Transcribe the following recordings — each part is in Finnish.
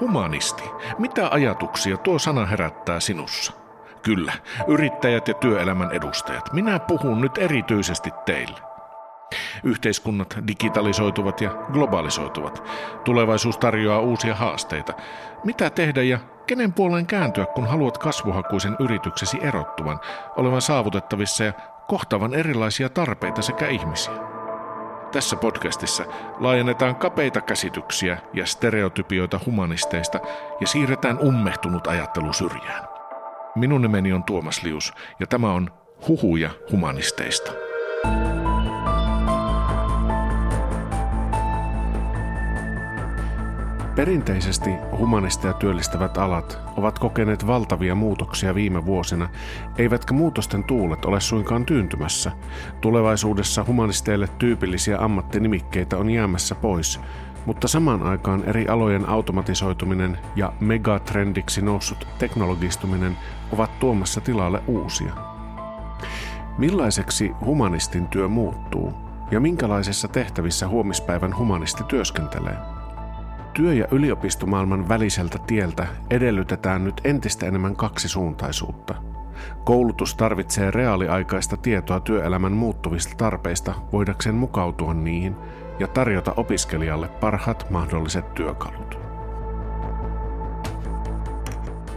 Humanisti. Mitä ajatuksia tuo sana herättää sinussa? Kyllä, yrittäjät ja työelämän edustajat. Minä puhun nyt erityisesti teille. Yhteiskunnat digitalisoituvat ja globalisoituvat. Tulevaisuus tarjoaa uusia haasteita. Mitä tehdä ja kenen puoleen kääntyä, kun haluat kasvuhakuisen yrityksesi erottuvan, olevan saavutettavissa ja kohtavan erilaisia tarpeita sekä ihmisiä? Tässä podcastissa laajennetaan kapeita käsityksiä ja stereotypioita humanisteista ja siirretään ummehtunut ajattelu syrjään. Minun nimeni on Tuomas Lius ja tämä on Huhuja humanisteista. Perinteisesti humanisteja työllistävät alat ovat kokeneet valtavia muutoksia viime vuosina, eivätkä muutosten tuulet ole suinkaan tyyntymässä. Tulevaisuudessa humanisteille tyypillisiä ammattinimikkeitä on jäämässä pois, mutta samaan aikaan eri alojen automatisoituminen ja megatrendiksi noussut teknologistuminen ovat tuomassa tilalle uusia. Millaiseksi humanistin työ muuttuu ja minkälaisissa tehtävissä huomispäivän humanisti työskentelee? Työ- ja yliopistomaailman väliseltä tieltä edellytetään nyt entistä enemmän kaksisuuntaisuutta. Koulutus tarvitsee reaaliaikaista tietoa työelämän muuttuvista tarpeista voidakseen mukautua niihin ja tarjota opiskelijalle parhaat mahdolliset työkalut.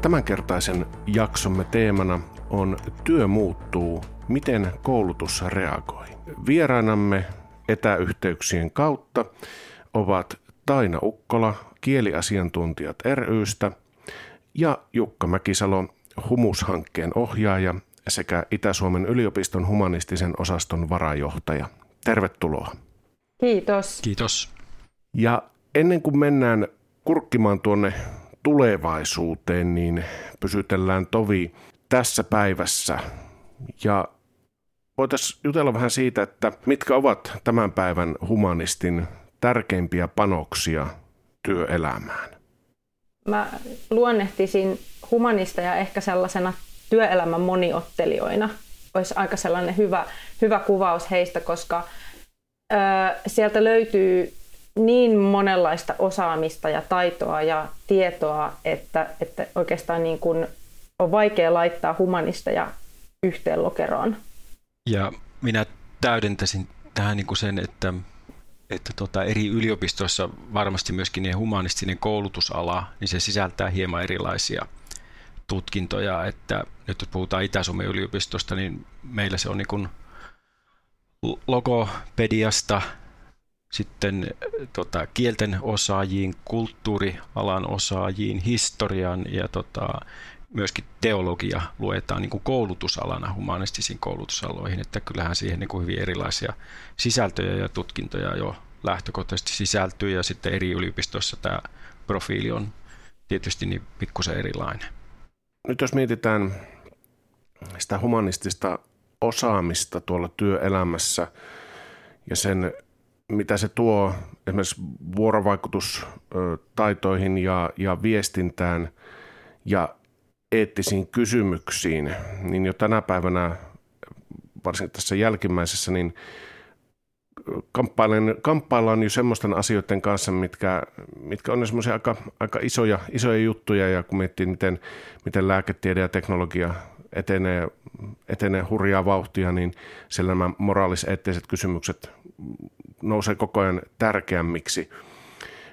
Tämänkertaisen jaksomme teemana on Työ muuttuu, miten koulutus reagoi. Vieraanamme etäyhteyksien kautta ovat Taina Ukkola, kieliasiantuntijat rystä ja Jukka Mäkisalo, Humushankkeen ohjaaja sekä Itä-Suomen yliopiston humanistisen osaston varajohtaja. Tervetuloa. Kiitos. Kiitos. Ja ennen kuin mennään kurkkimaan tuonne tulevaisuuteen, niin pysytellään tovi tässä päivässä. Ja voitaisiin jutella vähän siitä, että mitkä ovat tämän päivän humanistin tärkeimpiä panoksia työelämään? Mä luonnehtisin humanista ja ehkä sellaisena työelämän moniottelijoina. Olisi aika sellainen hyvä, hyvä kuvaus heistä, koska ö, sieltä löytyy niin monenlaista osaamista ja taitoa ja tietoa, että, että oikeastaan niin kuin on vaikea laittaa humanista ja yhteen lokeroon. Ja minä täydentäisin tähän niin kuin sen, että että tota, eri yliopistoissa varmasti myöskin niin humanistinen koulutusala, niin se sisältää hieman erilaisia tutkintoja, että nyt jos puhutaan Itä-Suomen yliopistosta, niin meillä se on niin kuin logopediasta, sitten tota, kielten osaajiin, kulttuurialan osaajiin, historian ja tota, myöskin teologia luetaan niin kuin koulutusalana humanistisiin koulutusaloihin, että kyllähän siihen niin kuin hyvin erilaisia sisältöjä ja tutkintoja jo lähtökohtaisesti sisältyy ja sitten eri yliopistoissa tämä profiili on tietysti niin pikkusen erilainen. Nyt jos mietitään sitä humanistista osaamista tuolla työelämässä ja sen, mitä se tuo esimerkiksi vuorovaikutustaitoihin ja, ja viestintään ja eettisiin kysymyksiin, niin jo tänä päivänä, varsinkin tässä jälkimmäisessä, niin kamppaillaan, kamppaillaan jo semmoisten asioiden kanssa, mitkä, mitkä on semmoisia aika, aika isoja, isoja juttuja, ja kun miettii, miten, miten lääketiede ja teknologia etenee, etenee hurjaa vauhtia, niin siellä nämä moraaliseettiset kysymykset nousee koko ajan tärkeämmiksi.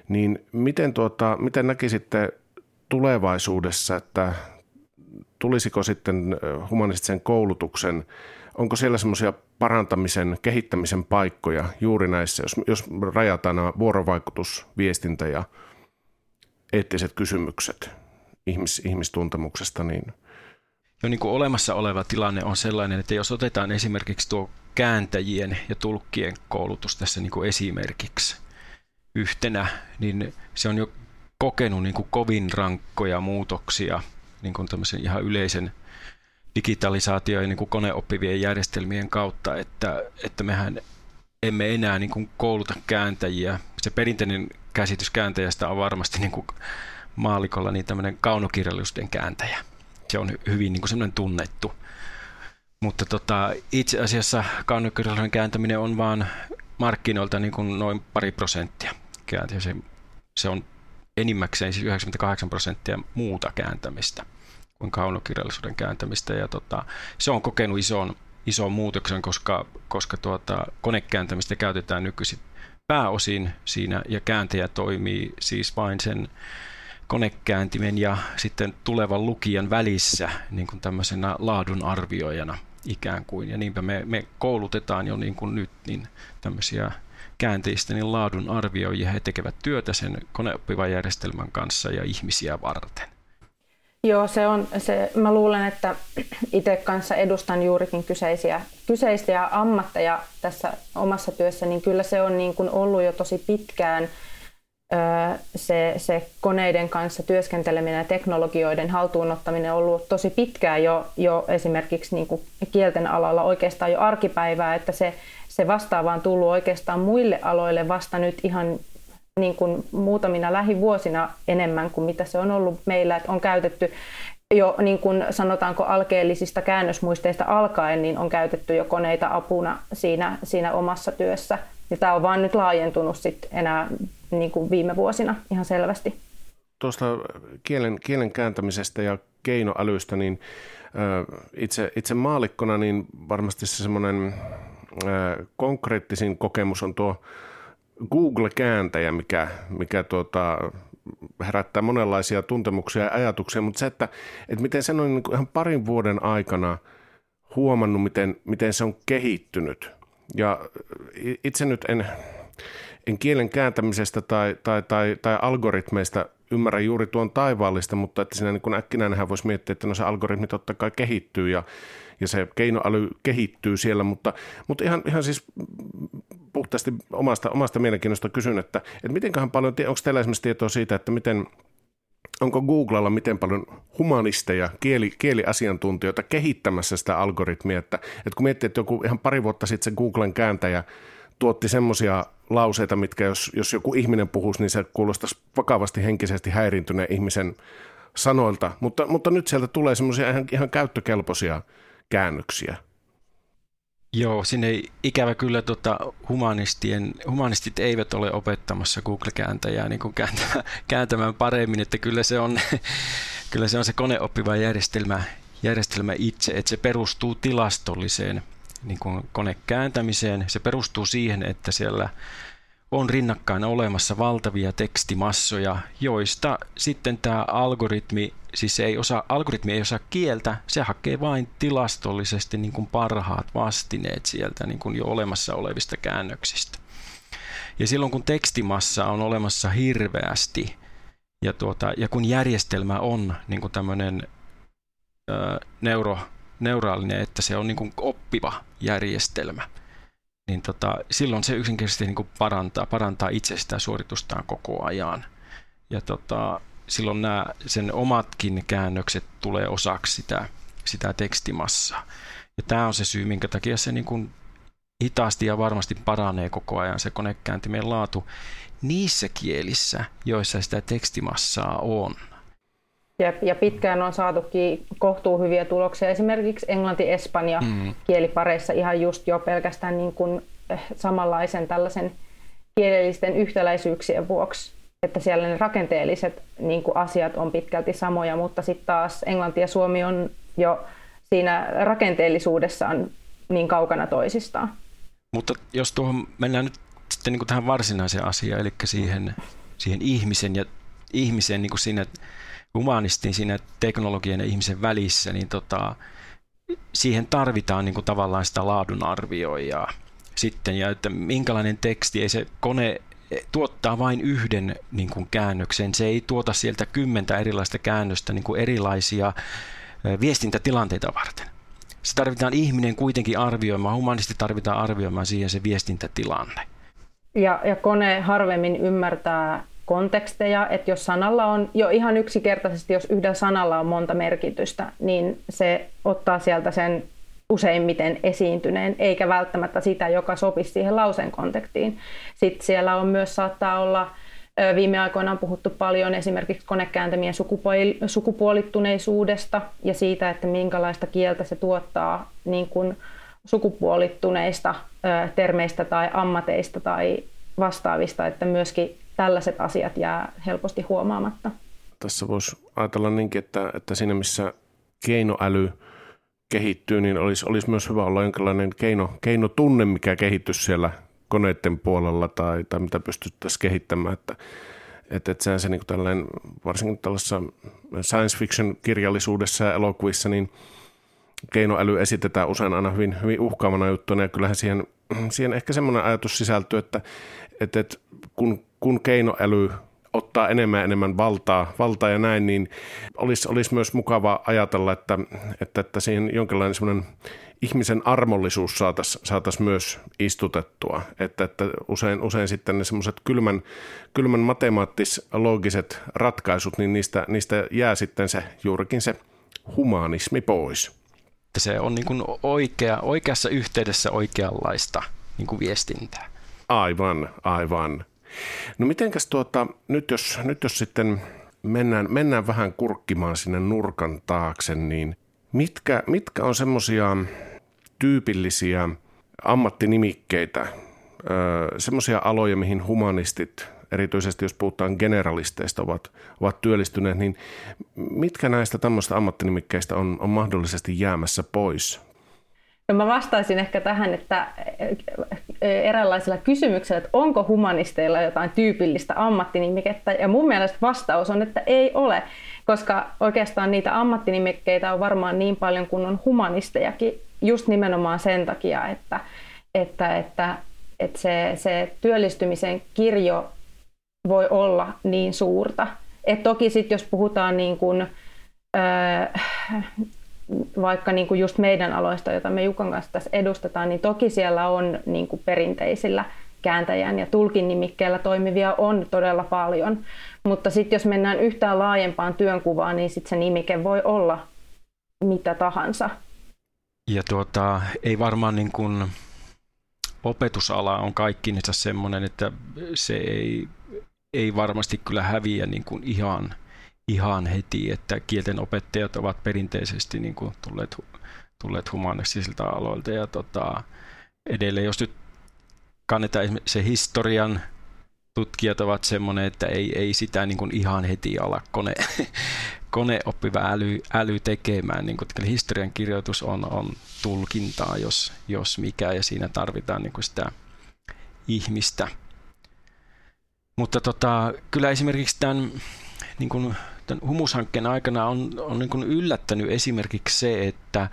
Niin miten, tuota, miten näkisitte tulevaisuudessa, että tulisiko sitten humanistisen koulutuksen, onko siellä semmoisia parantamisen, kehittämisen paikkoja juuri näissä, jos, jos rajataan nämä vuorovaikutus, viestintä ja eettiset kysymykset ihmis, ihmistuntemuksesta, niin jo niin kuin olemassa oleva tilanne on sellainen, että jos otetaan esimerkiksi tuo kääntäjien ja tulkkien koulutus tässä niin kuin esimerkiksi yhtenä, niin se on jo kokenut niin kuin kovin rankkoja muutoksia niin kuin ihan yleisen digitalisaatio ja niin kuin koneoppivien järjestelmien kautta, että, että mehän emme enää niin kuin kouluta kääntäjiä. Se perinteinen käsitys kääntäjästä on varmasti niin kuin maalikolla niin tämmöinen kaunokirjallisuuden kääntäjä. Se on hyvin niin kuin semmoinen tunnettu. Mutta tota, itse asiassa kaunokirjallisuuden kääntäminen on vaan markkinoilta niin kuin noin pari prosenttia kääntäjä. Se, se on enimmäkseen siis 98 prosenttia muuta kääntämistä kuin kaunokirjallisuuden kääntämistä. Ja tota, se on kokenut ison, ison muutoksen, koska, koska tuota, konekääntämistä käytetään nykyisin pääosin siinä ja kääntäjä toimii siis vain sen konekääntimen ja sitten tulevan lukijan välissä niin kuin tämmöisenä laadunarvioijana ikään kuin. Ja niinpä me, me koulutetaan jo niin kuin nyt niin tämmöisiä käänteistä niin laadun arvioijia. He tekevät työtä sen koneoppivan järjestelmän kanssa ja ihmisiä varten. Joo, se on, se, mä luulen, että itse kanssa edustan juurikin kyseisiä, kyseisiä ammatteja tässä omassa työssä, niin kyllä se on niin kuin ollut jo tosi pitkään se, se koneiden kanssa työskenteleminen ja teknologioiden haltuunottaminen on ollut tosi pitkään jo, jo esimerkiksi niin kuin kielten alalla oikeastaan jo arkipäivää, että se, se vastaava on tullut oikeastaan muille aloille vasta nyt ihan niin kuin muutamina lähivuosina enemmän kuin mitä se on ollut meillä, että on käytetty jo niin kuin sanotaanko alkeellisista käännösmuisteista alkaen, niin on käytetty jo koneita apuna siinä, siinä omassa työssä. Ja tämä on vaan nyt laajentunut sit enää niin kuin viime vuosina ihan selvästi. Tuosta kielen, kielen kääntämisestä ja keinoälystä, niin itse, itse maalikkona niin varmasti se semmoinen konkreettisin kokemus on tuo Google-kääntäjä, mikä, mikä tuota, herättää monenlaisia tuntemuksia ja ajatuksia, mutta se, että, että miten sen on niin ihan parin vuoden aikana huomannut, miten, miten se on kehittynyt. Ja itse nyt en, en kielen kääntämisestä tai, tai, tai, tai algoritmeista ymmärrä juuri tuon taivaallista, mutta että siinä niin äkkinäinhän voisi miettiä, että no se algoritmi totta kai kehittyy ja, ja se keinoäly kehittyy siellä, mutta, mutta ihan, ihan siis puhtaasti omasta, omasta mielenkiinnosta kysyn, että, että mitenköhän paljon, onko teillä esimerkiksi tietoa siitä, että miten, onko Googlella miten paljon humanisteja, kieli, kieliasiantuntijoita kehittämässä sitä algoritmia, että, että kun miettii, että joku ihan pari vuotta sitten se Googlen kääntäjä tuotti semmoisia lauseita, mitkä jos, jos joku ihminen puhuisi, niin se kuulostaisi vakavasti henkisesti häiriintyneen ihmisen sanoilta, mutta, mutta nyt sieltä tulee semmoisia ihan, ihan käyttökelpoisia käännöksiä. Joo, sinne ikävä kyllä tota, humanistien, humanistit eivät ole opettamassa Google-kääntäjää niin kuin kääntämään, kääntämään paremmin, että kyllä se on, kyllä se, on se koneoppiva järjestelmä, järjestelmä itse, että se perustuu tilastolliseen niin kuin konekääntämiseen. Se perustuu siihen, että siellä on rinnakkain olemassa valtavia tekstimassoja, joista sitten tämä algoritmi, siis ei osaa, algoritmi ei osaa kieltä, se hakee vain tilastollisesti niin kuin parhaat vastineet sieltä niin kuin jo olemassa olevista käännöksistä. Ja silloin kun tekstimassa on olemassa hirveästi, ja, tuota, ja kun järjestelmä on niin kuin tämmöinen ö, neuro, neuraalinen, että se on niin kuin oppiva järjestelmä, niin tota, silloin se yksinkertaisesti niin kuin parantaa, parantaa itsestään suoritustaan koko ajan. Ja tota, silloin nämä, sen omatkin käännökset tulee osaksi sitä, sitä tekstimassaa. Ja tämä on se syy, minkä takia se niin kuin hitaasti ja varmasti paranee koko ajan se konekääntimien laatu niissä kielissä, joissa sitä tekstimassaa on. Ja, ja pitkään on saatukin kohtuu hyviä tuloksia esimerkiksi englanti-espanja mm. kielipareissa ihan just jo pelkästään niin kuin eh, samanlaisen tällaisen kielellisten yhtäläisyyksien vuoksi, että siellä ne rakenteelliset niin kuin asiat on pitkälti samoja, mutta sitten taas englanti ja suomi on jo siinä rakenteellisuudessaan niin kaukana toisistaan. Mutta jos tuohon mennään nyt sitten niin kuin tähän varsinaiseen asiaan, eli siihen, siihen ihmisen ja ihmisen niin kuin siinä humanistin siinä teknologian ja ihmisen välissä, niin tota, siihen tarvitaan niin kuin tavallaan sitä laadunarvioijaa sitten, ja että minkälainen teksti, ei se kone tuottaa vain yhden niin kuin käännöksen, se ei tuota sieltä kymmentä erilaista käännöstä niin kuin erilaisia viestintätilanteita varten. Se tarvitaan ihminen kuitenkin arvioimaan, humanisti tarvitaan arvioimaan siihen se viestintätilanne. Ja, ja kone harvemmin ymmärtää konteksteja, että jos sanalla on jo ihan yksinkertaisesti, jos yhdellä sanalla on monta merkitystä, niin se ottaa sieltä sen useimmiten esiintyneen, eikä välttämättä sitä, joka sopisi siihen lauseen kontektiin. Sitten siellä on myös saattaa olla, viime aikoina on puhuttu paljon esimerkiksi konekääntämien sukupuolittuneisuudesta ja siitä, että minkälaista kieltä se tuottaa niin kuin sukupuolittuneista termeistä tai ammateista tai vastaavista, että myöskin tällaiset asiat jää helposti huomaamatta. Tässä voisi ajatella niinkin, että, että siinä missä keinoäly kehittyy, niin olisi, olisi myös hyvä olla jonkinlainen keino, keinotunne, mikä kehittyisi siellä koneiden puolella tai, tai mitä pystyttäisiin kehittämään. Että, että, että sehän se niin tällainen, varsinkin tällaisessa science fiction kirjallisuudessa ja elokuvissa, niin keinoäly esitetään usein aina hyvin, hyvin uhkaavana juttuna ja kyllähän siihen, siihen ehkä semmoinen ajatus sisältyy, että, että, että kun, kun keinoäly ottaa enemmän ja enemmän valtaa, valtaa ja näin, niin olisi, olisi myös mukava ajatella, että, että, että siihen jonkinlainen semmoinen ihmisen armollisuus saataisiin saatais myös istutettua. Että, että usein, usein sitten ne semmoiset kylmän, kylmän matemaattis-loogiset ratkaisut, niin niistä, niistä jää sitten se juurikin se humanismi pois. Se on niin kuin oikea, oikeassa yhteydessä oikeanlaista niin kuin viestintää. Aivan, aivan. No mitenkäs tuota, nyt jos, nyt jos sitten mennään, mennään vähän kurkkimaan sinne nurkan taakse, niin mitkä, mitkä on semmoisia tyypillisiä ammattinimikkeitä, semmoisia aloja, mihin humanistit, erityisesti jos puhutaan generalisteista, ovat, ovat työllistyneet, niin mitkä näistä tämmöistä ammattinimikkeistä on, on mahdollisesti jäämässä pois No mä vastaisin ehkä tähän, että eräänlaisilla kysymyksillä, että onko humanisteilla jotain tyypillistä ammattinimikettä, ja mun mielestä vastaus on, että ei ole, koska oikeastaan niitä ammattinimikkeitä on varmaan niin paljon kuin on humanistejakin, just nimenomaan sen takia, että, että, että, että se, se työllistymisen kirjo voi olla niin suurta. Et toki sitten jos puhutaan niin kuin, vaikka niin kuin just meidän aloista, joita me Jukan kanssa tässä edustetaan, niin toki siellä on niin kuin perinteisillä kääntäjän ja tulkin nimikkeellä toimivia on todella paljon. Mutta sitten jos mennään yhtään laajempaan työnkuvaan, niin sitten se nimike voi olla mitä tahansa. Ja tuota, ei varmaan niin kuin opetusala on kaikki semmoinen, että se ei, ei varmasti kyllä häviä niin kuin ihan – ihan heti, että kielten opettajat ovat perinteisesti niin kuin tulleet, tulleet humanistisilta aloilta ja tota, edelleen jos nyt kannetaan se historian tutkijat ovat semmoinen, että ei, ei sitä niin kuin ihan heti ala kone, koneoppiva äly, äly tekemään. Niin kuin, historian kirjoitus on, on tulkintaa, jos, jos mikä, ja siinä tarvitaan niin kuin sitä ihmistä. Mutta tota, kyllä esimerkiksi tämän niin kuin tämän humushankkeen aikana on, on niin kuin yllättänyt esimerkiksi se, että,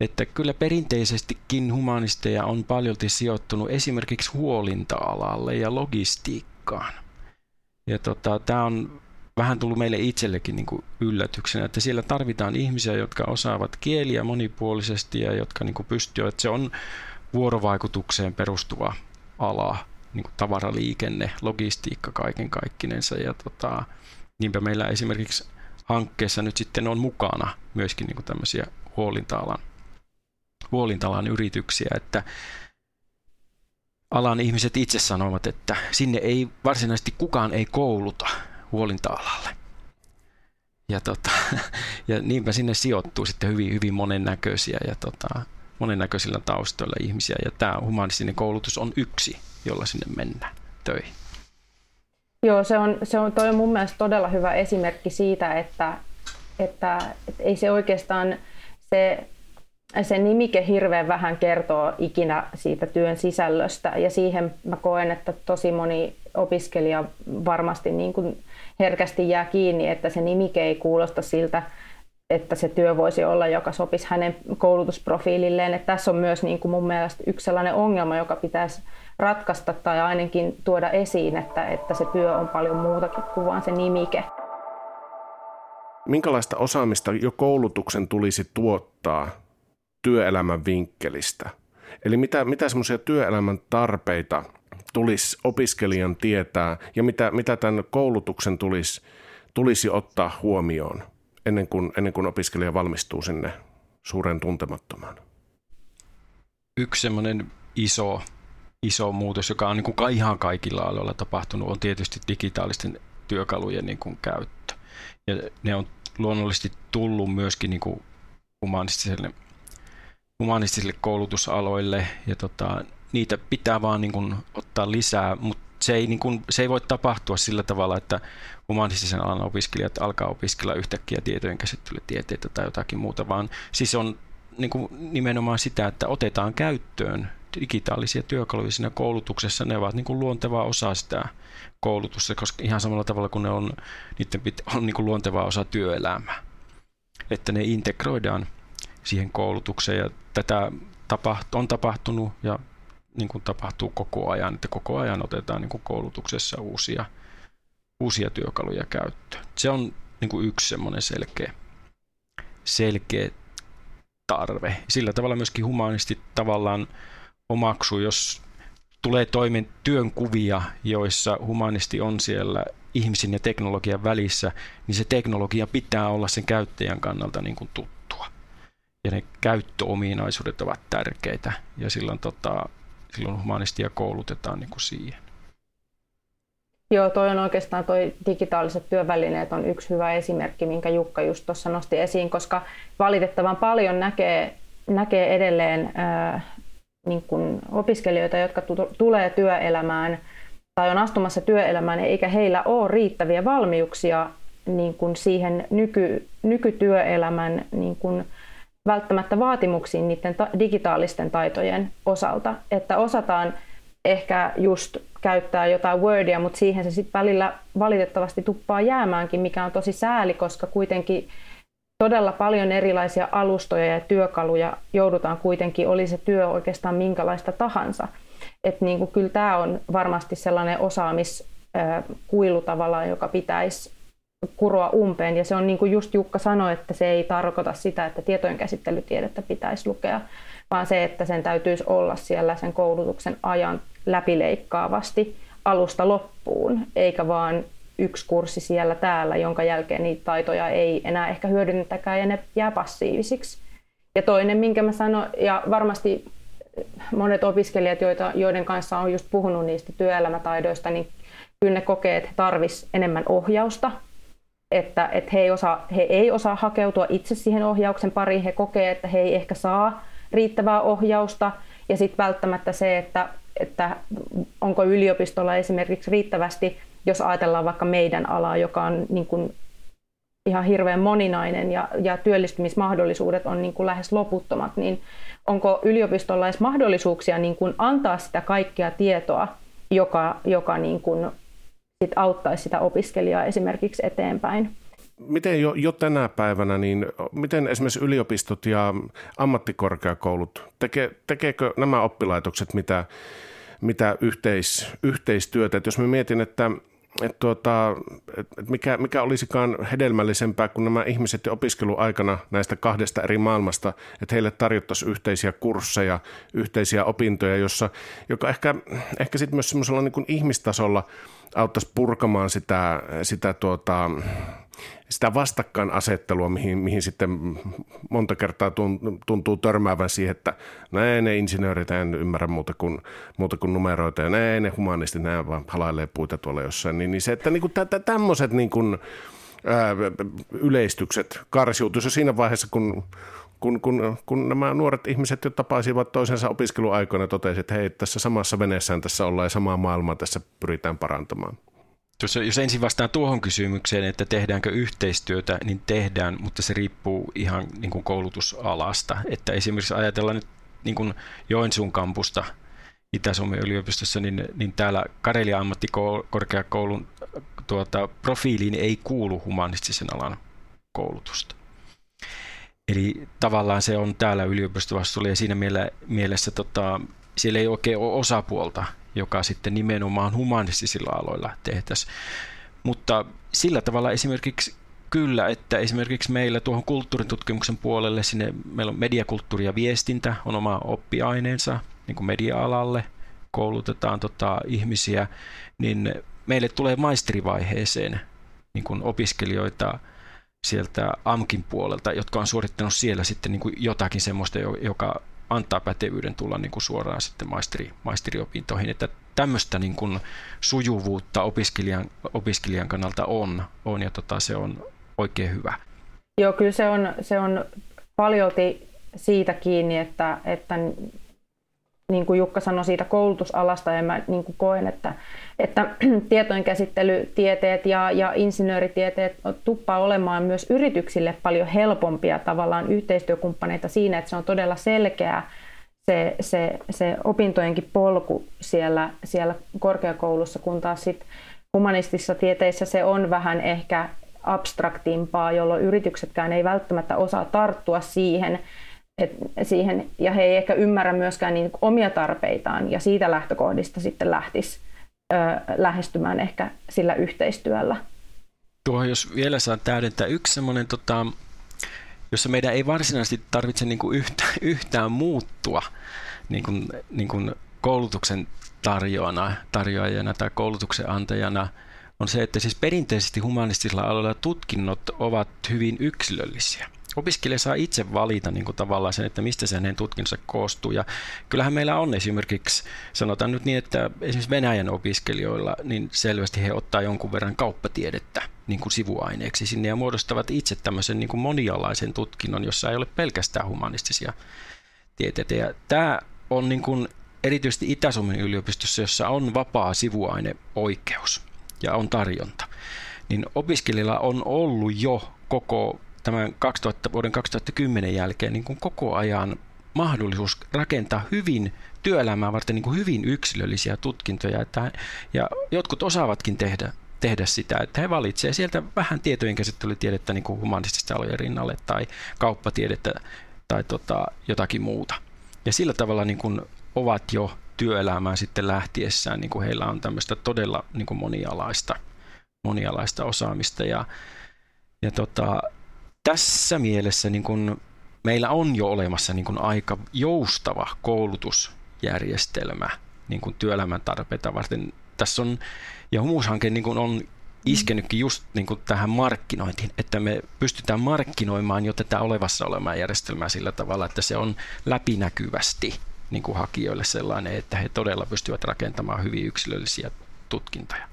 että kyllä perinteisestikin humanisteja on paljolti sijoittunut esimerkiksi huolinta-alalle ja logistiikkaan. Ja tota, tämä on vähän tullut meille itsellekin niin kuin yllätyksenä, että siellä tarvitaan ihmisiä, jotka osaavat kieliä monipuolisesti ja jotka niin pystyvät, että se on vuorovaikutukseen perustuva ala, niin kuin tavaraliikenne, logistiikka kaiken kaikkinensa. Ja tota, niinpä meillä esimerkiksi hankkeessa nyt sitten on mukana myöskin niin kuin tämmöisiä huolinta-alan, huolinta-alan yrityksiä, että alan ihmiset itse sanovat, että sinne ei varsinaisesti kukaan ei kouluta huolinta-alalle. Ja, tota, ja niinpä sinne sijoittuu sitten hyvin, hyvin monennäköisiä ja tota, monennäköisillä taustoilla ihmisiä. Ja tämä humanistinen koulutus on yksi, jolla sinne mennään töihin. Joo, se on, se on, toi on mun mielestä todella hyvä esimerkki siitä, että, että, että ei se oikeastaan se, se nimike hirveän vähän kertoo ikinä siitä työn sisällöstä ja siihen mä koen, että tosi moni opiskelija varmasti niin kuin herkästi jää kiinni, että se nimike ei kuulosta siltä, että se työ voisi olla, joka sopisi hänen koulutusprofiililleen. Että tässä on myös niin kuin mun mielestä yksi sellainen ongelma, joka pitäisi ratkaista tai ainakin tuoda esiin, että, että se työ on paljon muutakin kuin vain se nimike. Minkälaista osaamista jo koulutuksen tulisi tuottaa työelämän vinkkelistä? Eli mitä, mitä semmoisia työelämän tarpeita tulisi opiskelijan tietää ja mitä, mitä tämän koulutuksen tulisi, tulisi ottaa huomioon ennen kuin, ennen kuin opiskelija valmistuu sinne suuren tuntemattomaan? Yksi semmoinen iso iso muutos, joka on niin kuin ihan kaikilla aloilla tapahtunut, on tietysti digitaalisten työkalujen niin kuin käyttö. Ja ne on luonnollisesti tullut myöskin niin kuin humanistiselle, humanistisille koulutusaloille, ja tota, niitä pitää vaan niin kuin ottaa lisää, mutta se ei, niin kuin, se ei voi tapahtua sillä tavalla, että humanistisen alan opiskelijat alkaa opiskella yhtäkkiä tietojen käsittelytieteitä tai jotakin muuta, vaan siis on niin kuin nimenomaan sitä, että otetaan käyttöön digitaalisia työkaluja siinä koulutuksessa, ne ovat niin kuin luonteva osa sitä koulutusta, koska ihan samalla tavalla kuin ne on, niiden pitää olla niin kuin luonteva osa työelämää. Että ne integroidaan siihen koulutukseen ja tätä on tapahtunut ja niin kuin tapahtuu koko ajan, että koko ajan otetaan niin kuin koulutuksessa uusia, uusia työkaluja käyttöön. Se on niin kuin yksi semmoinen selkeä, selkeä tarve. Sillä tavalla myöskin humanisti tavallaan omaksuu, jos tulee toimen työnkuvia, joissa humanisti on siellä ihmisen ja teknologian välissä, niin se teknologia pitää olla sen käyttäjän kannalta niin kuin tuttua. Ja ne käyttöominaisuudet ovat tärkeitä ja silloin, tota, silloin humanistia koulutetaan niin kuin siihen. Joo, toi on oikeastaan toi digitaaliset työvälineet on yksi hyvä esimerkki, minkä Jukka just tuossa nosti esiin, koska valitettavan paljon näkee, näkee edelleen ää, niin kuin opiskelijoita, jotka t- tulee työelämään tai on astumassa työelämään, eikä heillä ole riittäviä valmiuksia niin kuin siihen nyky, nykytyöelämän niin kuin välttämättä vaatimuksiin niiden ta- digitaalisten taitojen osalta. Että osataan ehkä just käyttää jotain Wordia, mutta siihen se sitten välillä valitettavasti tuppaa jäämäänkin, mikä on tosi sääli, koska kuitenkin todella paljon erilaisia alustoja ja työkaluja joudutaan kuitenkin, oli se työ oikeastaan minkälaista tahansa. Että niin kuin, kyllä tämä on varmasti sellainen osaamiskuilu tavallaan, joka pitäisi kuroa umpeen. Ja se on niin kuin just Jukka sanoi, että se ei tarkoita sitä, että tietojen käsittelytiedettä pitäisi lukea, vaan se, että sen täytyisi olla siellä sen koulutuksen ajan läpileikkaavasti alusta loppuun, eikä vaan yksi kurssi siellä täällä, jonka jälkeen niitä taitoja ei enää ehkä hyödynnetäkään ja ne jää passiivisiksi. Ja toinen, minkä mä sanon, ja varmasti monet opiskelijat, joita, joiden kanssa on just puhunut niistä työelämätaidoista, niin kyllä ne kokee, että he tarvitsisivat enemmän ohjausta, että, että he, ei osaa, he ei osaa hakeutua itse siihen ohjauksen pariin, he kokee, että he ei ehkä saa riittävää ohjausta, ja sitten välttämättä se, että, että onko yliopistolla esimerkiksi riittävästi jos ajatellaan vaikka meidän alaa, joka on niin kuin ihan hirveän moninainen ja, ja työllistymismahdollisuudet on niin kuin lähes loputtomat, niin onko yliopistolla edes mahdollisuuksia niin kuin antaa sitä kaikkea tietoa, joka, joka niin kuin sit auttaisi sitä opiskelijaa esimerkiksi eteenpäin? Miten jo, jo tänä päivänä, niin miten esimerkiksi yliopistot ja ammattikorkeakoulut, teke, tekeekö nämä oppilaitokset mitä, mitä yhteis, yhteistyötä? Et jos mä mietin, että että tuota, et mikä, mikä olisikaan hedelmällisempää kuin nämä ihmiset jo opiskeluaikana näistä kahdesta eri maailmasta, että heille tarjottaisiin yhteisiä kursseja, yhteisiä opintoja, jossa, joka ehkä, ehkä sitten myös semmoisella niin ihmistasolla auttaisi purkamaan sitä, sitä tuota, sitä vastakkainasettelua, mihin, mihin sitten monta kertaa tuntuu törmäävän siihen, että näin ne insinöörit en ymmärrä muuta kuin, muuta kuin numeroita ja näin ne humanistit, näin vaan halailee puita tuolla jossain. Niin, niin se, että niin kuin tämmöiset niin yleistykset karsiutuisi siinä vaiheessa, kun kun, kun, kun nämä nuoret ihmiset jo tapaisivat toisensa opiskeluaikoina, totesivat, että hei, tässä samassa veneessään tässä ollaan ja samaa maailmaa tässä pyritään parantamaan. Tuossa, jos ensin vastaan tuohon kysymykseen, että tehdäänkö yhteistyötä, niin tehdään, mutta se riippuu ihan niin kuin koulutusalasta. Että esimerkiksi ajatellaan nyt niin kuin Joensuun kampusta Itä-Suomen yliopistossa, niin, niin täällä Karelia ammattikorkeakoulun tuota, profiiliin ei kuulu humanistisen alan koulutusta. Eli tavallaan se on täällä yliopistovastuulla ja siinä mielessä tota, siellä ei oikein ole osapuolta, joka sitten nimenomaan humanistisilla aloilla tehtäisiin. Mutta sillä tavalla esimerkiksi kyllä, että esimerkiksi meillä tuohon kulttuuritutkimuksen puolelle, sinne meillä on mediakulttuuri ja viestintä, on oma oppiaineensa niin kuin media-alalle, koulutetaan tota, ihmisiä, niin meille tulee maisterivaiheeseen niin kuin opiskelijoita sieltä AMKin puolelta, jotka on suorittanut siellä sitten niin kuin jotakin semmoista, joka antaa pätevyyden tulla niin kuin suoraan sitten maisteri, maisteriopintoihin. Että tämmöistä niin kuin sujuvuutta opiskelijan, opiskelijan kannalta on, on ja tota, se on oikein hyvä. Joo, kyllä se on, se on paljolti siitä kiinni, että, että niin kuin Jukka sanoi siitä koulutusalasta, ja mä niin kuin koen, että, että tietojenkäsittelytieteet ja, ja insinööritieteet tuppaa olemaan myös yrityksille paljon helpompia tavallaan yhteistyökumppaneita siinä, että se on todella selkeää se, se, se opintojenkin polku siellä, siellä korkeakoulussa, kun taas sit humanistisissa tieteissä se on vähän ehkä abstraktimpaa, jolloin yrityksetkään ei välttämättä osaa tarttua siihen, et siihen, ja he ei ehkä ymmärrä myöskään niin omia tarpeitaan, ja siitä lähtökohdista sitten lähtisi ö, lähestymään ehkä sillä yhteistyöllä. Tuohon jos vielä saa täydentää yksi semmoinen, tota, jossa meidän ei varsinaisesti tarvitse niin kuin yhtä, yhtään muuttua niin kuin, niin kuin koulutuksen tarjoajana, tarjoajana tai koulutuksen antajana, on se, että siis perinteisesti humanistisilla aloilla tutkinnot ovat hyvin yksilöllisiä opiskelija saa itse valita niin kuin tavallaan sen, että mistä se hänen tutkinsa koostuu. Ja kyllähän meillä on esimerkiksi, sanotaan nyt niin, että esimerkiksi Venäjän opiskelijoilla, niin selvästi he ottaa jonkun verran kauppatiedettä niin kuin sivuaineeksi sinne ja muodostavat itse tämmöisen niin kuin monialaisen tutkinnon, jossa ei ole pelkästään humanistisia tieteitä. Ja tämä on niin kuin erityisesti Itä-Suomen yliopistossa, jossa on vapaa sivuaineoikeus ja on tarjonta, niin opiskelijalla on ollut jo koko tämän 2000, vuoden 2010 jälkeen niin kuin koko ajan mahdollisuus rakentaa hyvin työelämää varten niin kuin hyvin yksilöllisiä tutkintoja. Että, ja jotkut osaavatkin tehdä, tehdä sitä, että he valitsevat sieltä vähän tietojen käsittelytiedettä niin kuin humanististen alojen rinnalle tai kauppatiedettä tai tota, jotakin muuta. Ja sillä tavalla niin kuin ovat jo työelämään sitten lähtiessään, niin kuin heillä on tämmöistä todella niin kuin monialaista, monialaista osaamista. Ja, ja tota, tässä mielessä niin kun meillä on jo olemassa niin kun aika joustava koulutusjärjestelmä niin kun työelämän tarpeita varten. Tässä on, ja humushanke niin kun on iskenytkin just niin kuin tähän markkinointiin, että me pystytään markkinoimaan jo tätä olevassa olemaa järjestelmää sillä tavalla, että se on läpinäkyvästi niin kuin hakijoille sellainen, että he todella pystyvät rakentamaan hyvin yksilöllisiä tutkintoja.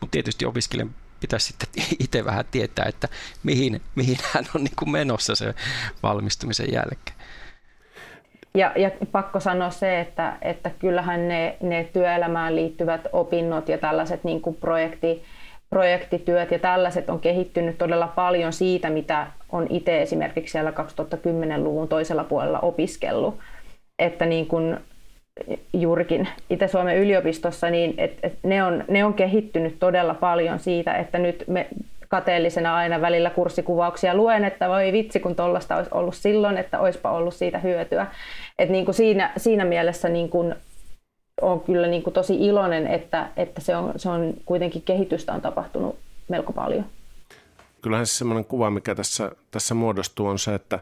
Mutta tietysti opiskelijan pitäisi sitten itse vähän tietää, että mihin, mihin hän on niin kuin menossa se valmistumisen jälkeen. Ja, ja pakko sanoa se, että, että kyllähän ne, ne työelämään liittyvät opinnot ja tällaiset niin kuin projekti, projektityöt ja tällaiset on kehittynyt todella paljon siitä, mitä on itse esimerkiksi siellä 2010-luvun toisella puolella opiskellut. Että niin kuin juurikin Itä-Suomen yliopistossa, niin et, et ne, on, ne on kehittynyt todella paljon siitä, että nyt me kateellisena aina välillä kurssikuvauksia luen, että voi vitsi, kun tuollaista olisi ollut silloin, että olisipa ollut siitä hyötyä. Et niin kuin siinä, siinä mielessä niin kuin on kyllä niin kuin tosi iloinen, että, että se, on, se on kuitenkin kehitystä on tapahtunut melko paljon. Kyllähän se semmoinen kuva, mikä tässä, tässä muodostuu, on se, että,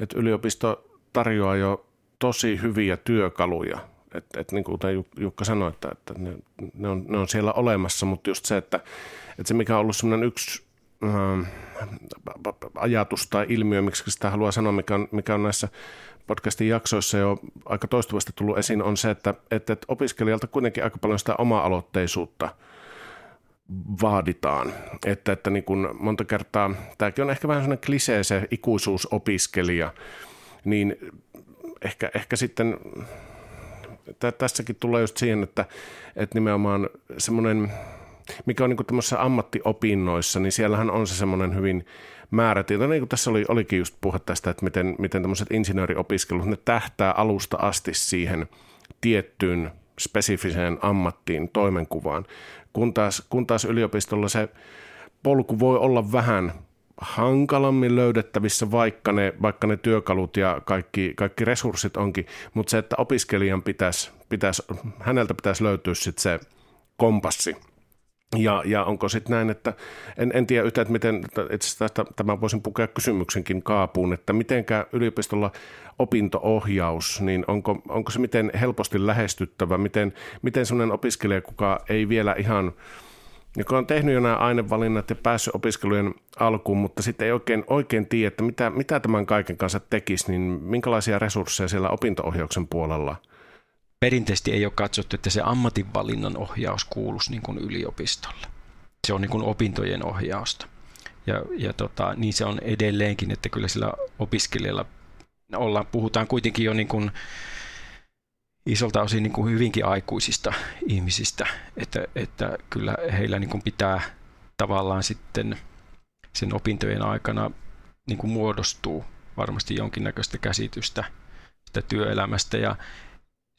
että yliopisto tarjoaa jo tosi hyviä työkaluja. Et, et niin kuin Jukka sanoi, että, että ne, ne, on, ne on siellä olemassa, mutta just se, että, että se mikä on ollut semmoinen yksi äh, ajatus tai ilmiö, miksi sitä haluaa sanoa, mikä on, mikä on näissä podcastin jaksoissa jo aika toistuvasti tullut esiin, on se, että, että, että opiskelijalta kuitenkin aika paljon sitä oma-aloitteisuutta vaaditaan. Että, että niin kuin monta kertaa, tämäkin on ehkä vähän sellainen klisee se ikuisuusopiskelija, niin ehkä, ehkä sitten tässäkin tulee just siihen, että, että nimenomaan semmoinen, mikä on niin tämmöisissä ammattiopinnoissa, niin siellähän on se semmoinen hyvin määrätietoinen, niin kuin tässä oli, olikin just puhe tästä, että miten, miten tämmöiset insinööriopiskelut, ne tähtää alusta asti siihen tiettyyn spesifiseen ammattiin, toimenkuvaan, kun taas, kun taas yliopistolla se polku voi olla vähän hankalammin löydettävissä, vaikka ne, vaikka ne työkalut ja kaikki, kaikki resurssit onkin, mutta se, että opiskelijan pitäisi, pitäisi häneltä pitäisi löytyä sit se kompassi. Ja, ja onko sitten näin, että en, en tiedä yhtään, että miten, itse asiassa tämän voisin pukea kysymyksenkin kaapuun, että mitenkä yliopistolla opintoohjaus, niin onko, onko se miten helposti lähestyttävä, miten, miten sellainen opiskelija, kuka ei vielä ihan – joka on tehnyt jo nämä ainevalinnat ja päässyt opiskelujen alkuun, mutta sitten ei oikein, oikein tiedä, että mitä, mitä tämän kaiken kanssa tekisi, niin minkälaisia resursseja siellä opintoohjauksen puolella? Perinteisesti ei ole katsottu, että se ammatinvalinnan ohjaus kuuluisi niin kuin yliopistolle. Se on niin kuin opintojen ohjausta. Ja, ja tota, niin se on edelleenkin, että kyllä sillä opiskelijalla ollaan, puhutaan kuitenkin jo niin kuin isolta osin niin kuin hyvinkin aikuisista ihmisistä, että, että kyllä heillä niin kuin pitää tavallaan sitten sen opintojen aikana niin kuin muodostuu varmasti jonkinnäköistä käsitystä sitä työelämästä. Ja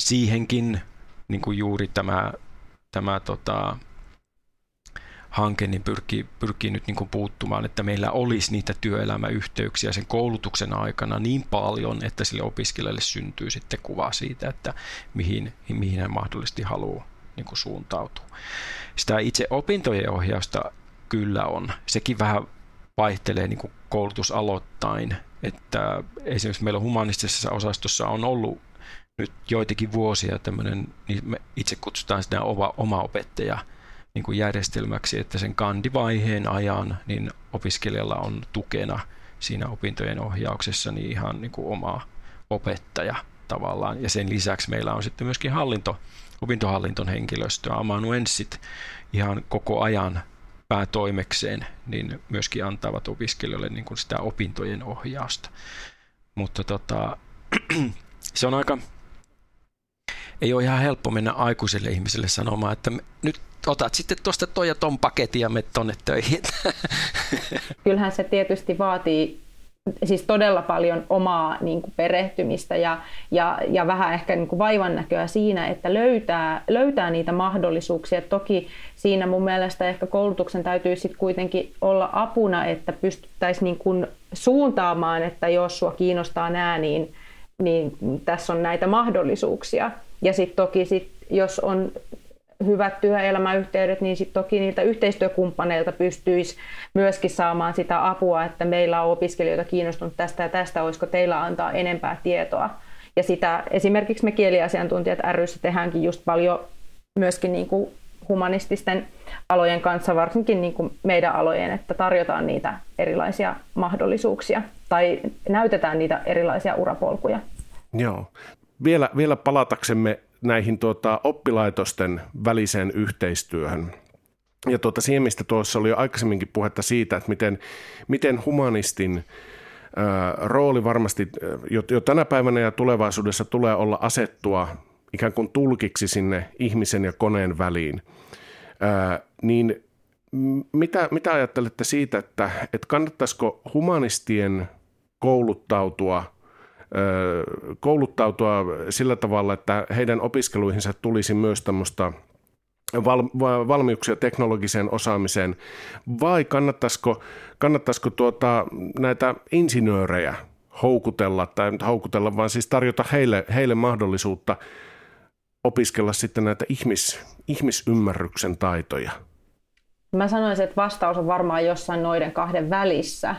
siihenkin niin kuin juuri tämä, tämä tota, hanke niin pyrkii, pyrkii nyt niin kuin puuttumaan, että meillä olisi niitä työelämäyhteyksiä sen koulutuksen aikana niin paljon, että sille opiskelijalle syntyy sitten kuva siitä, että mihin, mihin hän mahdollisesti haluaa niin kuin suuntautua. Sitä itse opintojen ohjausta kyllä on. Sekin vähän vaihtelee niin kuin koulutusaloittain, että esimerkiksi meillä humanistisessa osastossa on ollut nyt joitakin vuosia tämmöinen, niin me itse kutsutaan sitä oma, oma opettaja niin kuin järjestelmäksi, että sen kandivaiheen ajan niin opiskelijalla on tukena siinä opintojen ohjauksessa niin ihan niin kuin oma opettaja tavallaan. Ja sen lisäksi meillä on sitten myöskin hallinto, opintohallinton henkilöstöä, amanuenssit ihan koko ajan päätoimekseen, niin myöskin antavat opiskelijoille niin kuin sitä opintojen ohjausta. Mutta tota, se on aika, ei ole ihan helppo mennä aikuiselle ihmiselle sanomaan, että nyt otat sitten tuosta toi ja ton paketin ja menet tonne töihin. Kyllähän se tietysti vaatii siis todella paljon omaa niin kuin perehtymistä ja, ja, ja vähän ehkä niin kuin vaivannäköä siinä, että löytää, löytää niitä mahdollisuuksia. Toki siinä mun mielestä ehkä koulutuksen täytyy sitten kuitenkin olla apuna, että pystyttäisiin niin suuntaamaan, että jos sua kiinnostaa nämä, niin, niin tässä on näitä mahdollisuuksia. Ja sitten toki sit, jos on hyvät työelämäyhteydet, niin sitten toki niiltä yhteistyökumppaneilta pystyisi myöskin saamaan sitä apua, että meillä on opiskelijoita kiinnostunut tästä ja tästä, olisiko teillä antaa enempää tietoa. Ja sitä esimerkiksi me kieliasiantuntijat ryssä tehdäänkin just paljon myöskin niin kuin humanististen alojen kanssa, varsinkin niin kuin meidän alojen, että tarjotaan niitä erilaisia mahdollisuuksia tai näytetään niitä erilaisia urapolkuja. Joo. Vielä, vielä palataksemme näihin tuota, oppilaitosten väliseen yhteistyöhön. Ja tuota, siihen, mistä tuossa oli jo aikaisemminkin puhetta siitä, että miten, miten humanistin ää, rooli varmasti jo, jo tänä päivänä ja tulevaisuudessa tulee olla asettua ikään kuin tulkiksi sinne ihmisen ja koneen väliin. Ää, niin mitä, mitä ajattelette siitä, että, että kannattaisiko humanistien kouluttautua kouluttautua sillä tavalla, että heidän opiskeluihinsa tulisi myös tämmöistä valmiuksia teknologiseen osaamiseen, vai kannattaisiko, kannattaisiko tuota, näitä insinöörejä houkutella, tai houkutella, vaan siis tarjota heille, heille mahdollisuutta opiskella sitten näitä ihmis, ihmisymmärryksen taitoja? Mä sanoisin, että vastaus on varmaan jossain noiden kahden välissä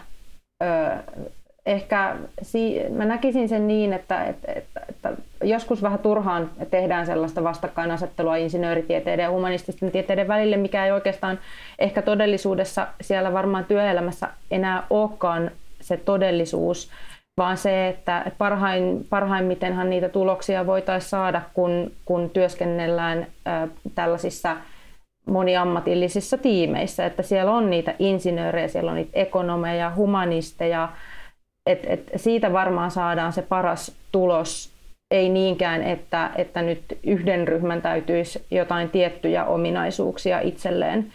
ehkä si- mä näkisin sen niin, että, että, että, että joskus vähän turhaan tehdään sellaista vastakkainasettelua insinööritieteiden ja humanististen tieteiden välille, mikä ei oikeastaan ehkä todellisuudessa siellä varmaan työelämässä enää olekaan se todellisuus, vaan se, että parhain, parhaimmitenhan niitä tuloksia voitaisiin saada, kun, kun työskennellään ä, tällaisissa moniammatillisissa tiimeissä, että siellä on niitä insinöörejä, siellä on niitä ekonomeja, humanisteja, et, et siitä varmaan saadaan se paras tulos, ei niinkään, että, että nyt yhden ryhmän täytyisi jotain tiettyjä ominaisuuksia itselleen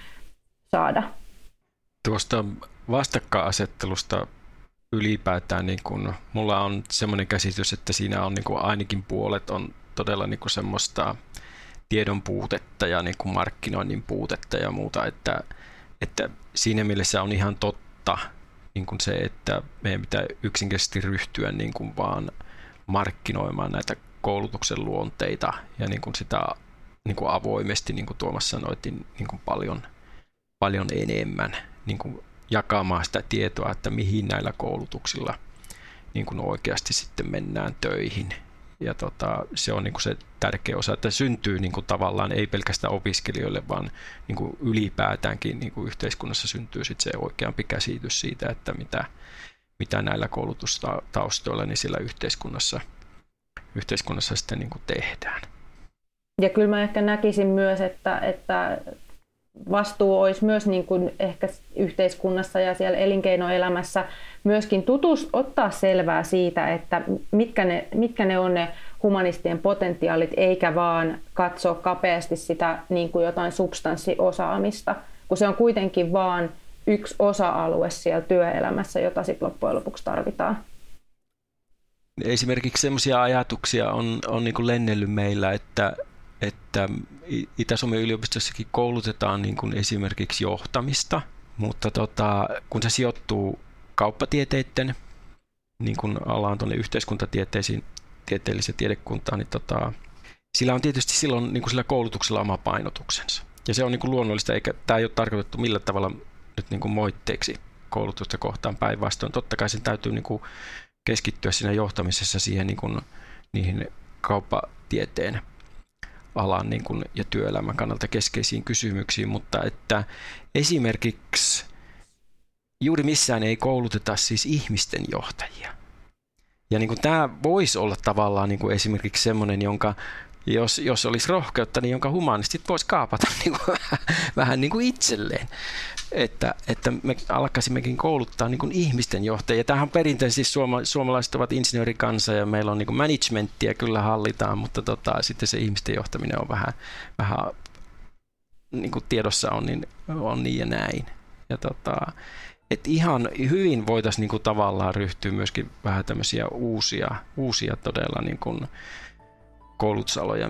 saada. Tuosta vastakkainasettelusta ylipäätään, niin kun, mulla on semmoinen käsitys, että siinä on niin kun ainakin puolet on todella niin kun semmoista tiedon puutetta ja niin kun markkinoinnin puutetta ja muuta, että, että siinä mielessä on ihan totta, niin kuin se, että meidän pitää yksinkertaisesti ryhtyä niin kuin vaan markkinoimaan näitä koulutuksen luonteita ja niin kuin sitä niin kuin avoimesti, niin kuin Tuomas sanoi, niin kuin paljon, paljon enemmän niin kuin jakamaan sitä tietoa, että mihin näillä koulutuksilla niin kuin oikeasti sitten mennään töihin ja tota, se on niin kuin se tärkeä osa, että syntyy niin kuin tavallaan ei pelkästään opiskelijoille, vaan niin kuin ylipäätäänkin niin kuin yhteiskunnassa syntyy sit se oikeampi käsitys siitä, että mitä, mitä näillä koulutustaustoilla niin sillä yhteiskunnassa, yhteiskunnassa sitten niin kuin tehdään. Ja kyllä mä ehkä näkisin myös, että, että vastuu olisi myös niin kuin ehkä yhteiskunnassa ja siellä elinkeinoelämässä myöskin tutus, ottaa selvää siitä, että mitkä ne, mitkä ne on ne humanistien potentiaalit, eikä vaan katsoa kapeasti sitä niin kuin jotain substanssiosaamista, kun se on kuitenkin vaan yksi osa-alue siellä työelämässä, jota sitten loppujen lopuksi tarvitaan. Esimerkiksi sellaisia ajatuksia on, on niin kuin lennellyt meillä, että, että Itä-Suomen yliopistossakin koulutetaan niin kuin esimerkiksi johtamista, mutta tota, kun se sijoittuu kauppatieteiden niin kuin alaan tuonne yhteiskuntatieteisiin, tieteelliseen tiedekuntaan, niin tota, sillä on tietysti silloin niin kuin sillä koulutuksella oma painotuksensa. Ja se on niin kuin luonnollista, eikä tämä ei ole tarkoitettu millä tavalla nyt niin kuin moitteeksi koulutusta kohtaan päinvastoin. Totta kai sen täytyy niin kuin keskittyä siinä johtamisessa siihen niin kuin, niihin kauppatieteen alan niin kuin, ja työelämän kannalta keskeisiin kysymyksiin, mutta että esimerkiksi juuri missään ei kouluteta siis ihmisten johtajia. Ja niin kuin tämä voisi olla tavallaan niin kuin esimerkiksi semmoinen, jonka jos, jos olisi rohkeutta, niin jonka humanistit voisi kaapata niin kuin, vähän niin kuin itselleen. Että, että me alkaisimmekin kouluttaa niin kuin ihmisten johtajia. Tämähän perinteisesti siis suoma, suomalaiset ovat insinöörikansa ja meillä on niin kuin managementtia kyllä hallitaan, mutta tota, sitten se ihmisten johtaminen on vähän, vähän niin kuin tiedossa on niin, on niin ja näin. Ja tota, et ihan hyvin voitaisiin niin kuin tavallaan ryhtyä myöskin vähän tämmöisiä uusia, uusia todella niin kuin koulutusaloja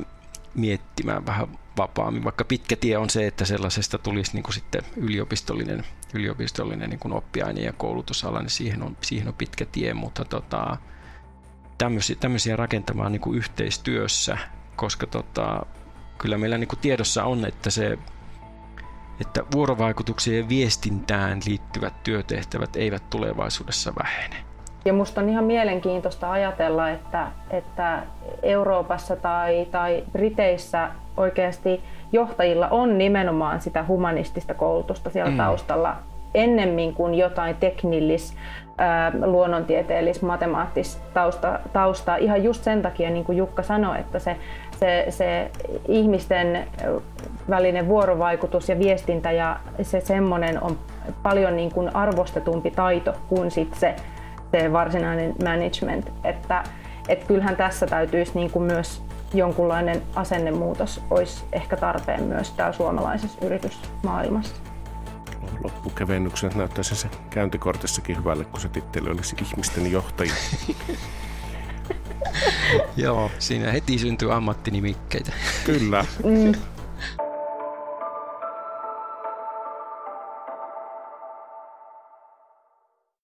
miettimään vähän vapaammin, vaikka pitkä tie on se, että sellaisesta tulisi niin kuin sitten yliopistollinen, yliopistollinen niin kuin oppiaine- ja koulutusala, niin siihen on, siihen on pitkä tie, mutta tota, tämmöisiä, tämmöisiä rakentamaan niin kuin yhteistyössä, koska tota, kyllä meillä niin kuin tiedossa on, että se että vuorovaikutukseen ja viestintään liittyvät työtehtävät eivät tulevaisuudessa vähene. Ja musta on ihan mielenkiintoista ajatella, että, että Euroopassa tai, tai Briteissä oikeasti johtajilla on nimenomaan sitä humanistista koulutusta siellä mm. taustalla ennemmin kuin jotain teknillis, luonnontieteellis, matemaattista tausta, taustaa. Ihan just sen takia, niin kuin Jukka sanoi, että se, se, se ihmisten välinen vuorovaikutus ja viestintä ja se semmoinen on paljon niin kuin arvostetumpi taito kuin sit se, se varsinainen management. Että, et kyllähän tässä täytyisi niin kuin myös jonkunlainen asennemuutos olisi ehkä tarpeen myös täällä suomalaisessa yritysmaailmassa. Loppukevennyksen näyttäisi se käyntikortissakin hyvälle, kun se titteli olisi ihmisten johtaja. Joo, siinä heti syntyy ammattinimikkeitä. Kyllä. Mm.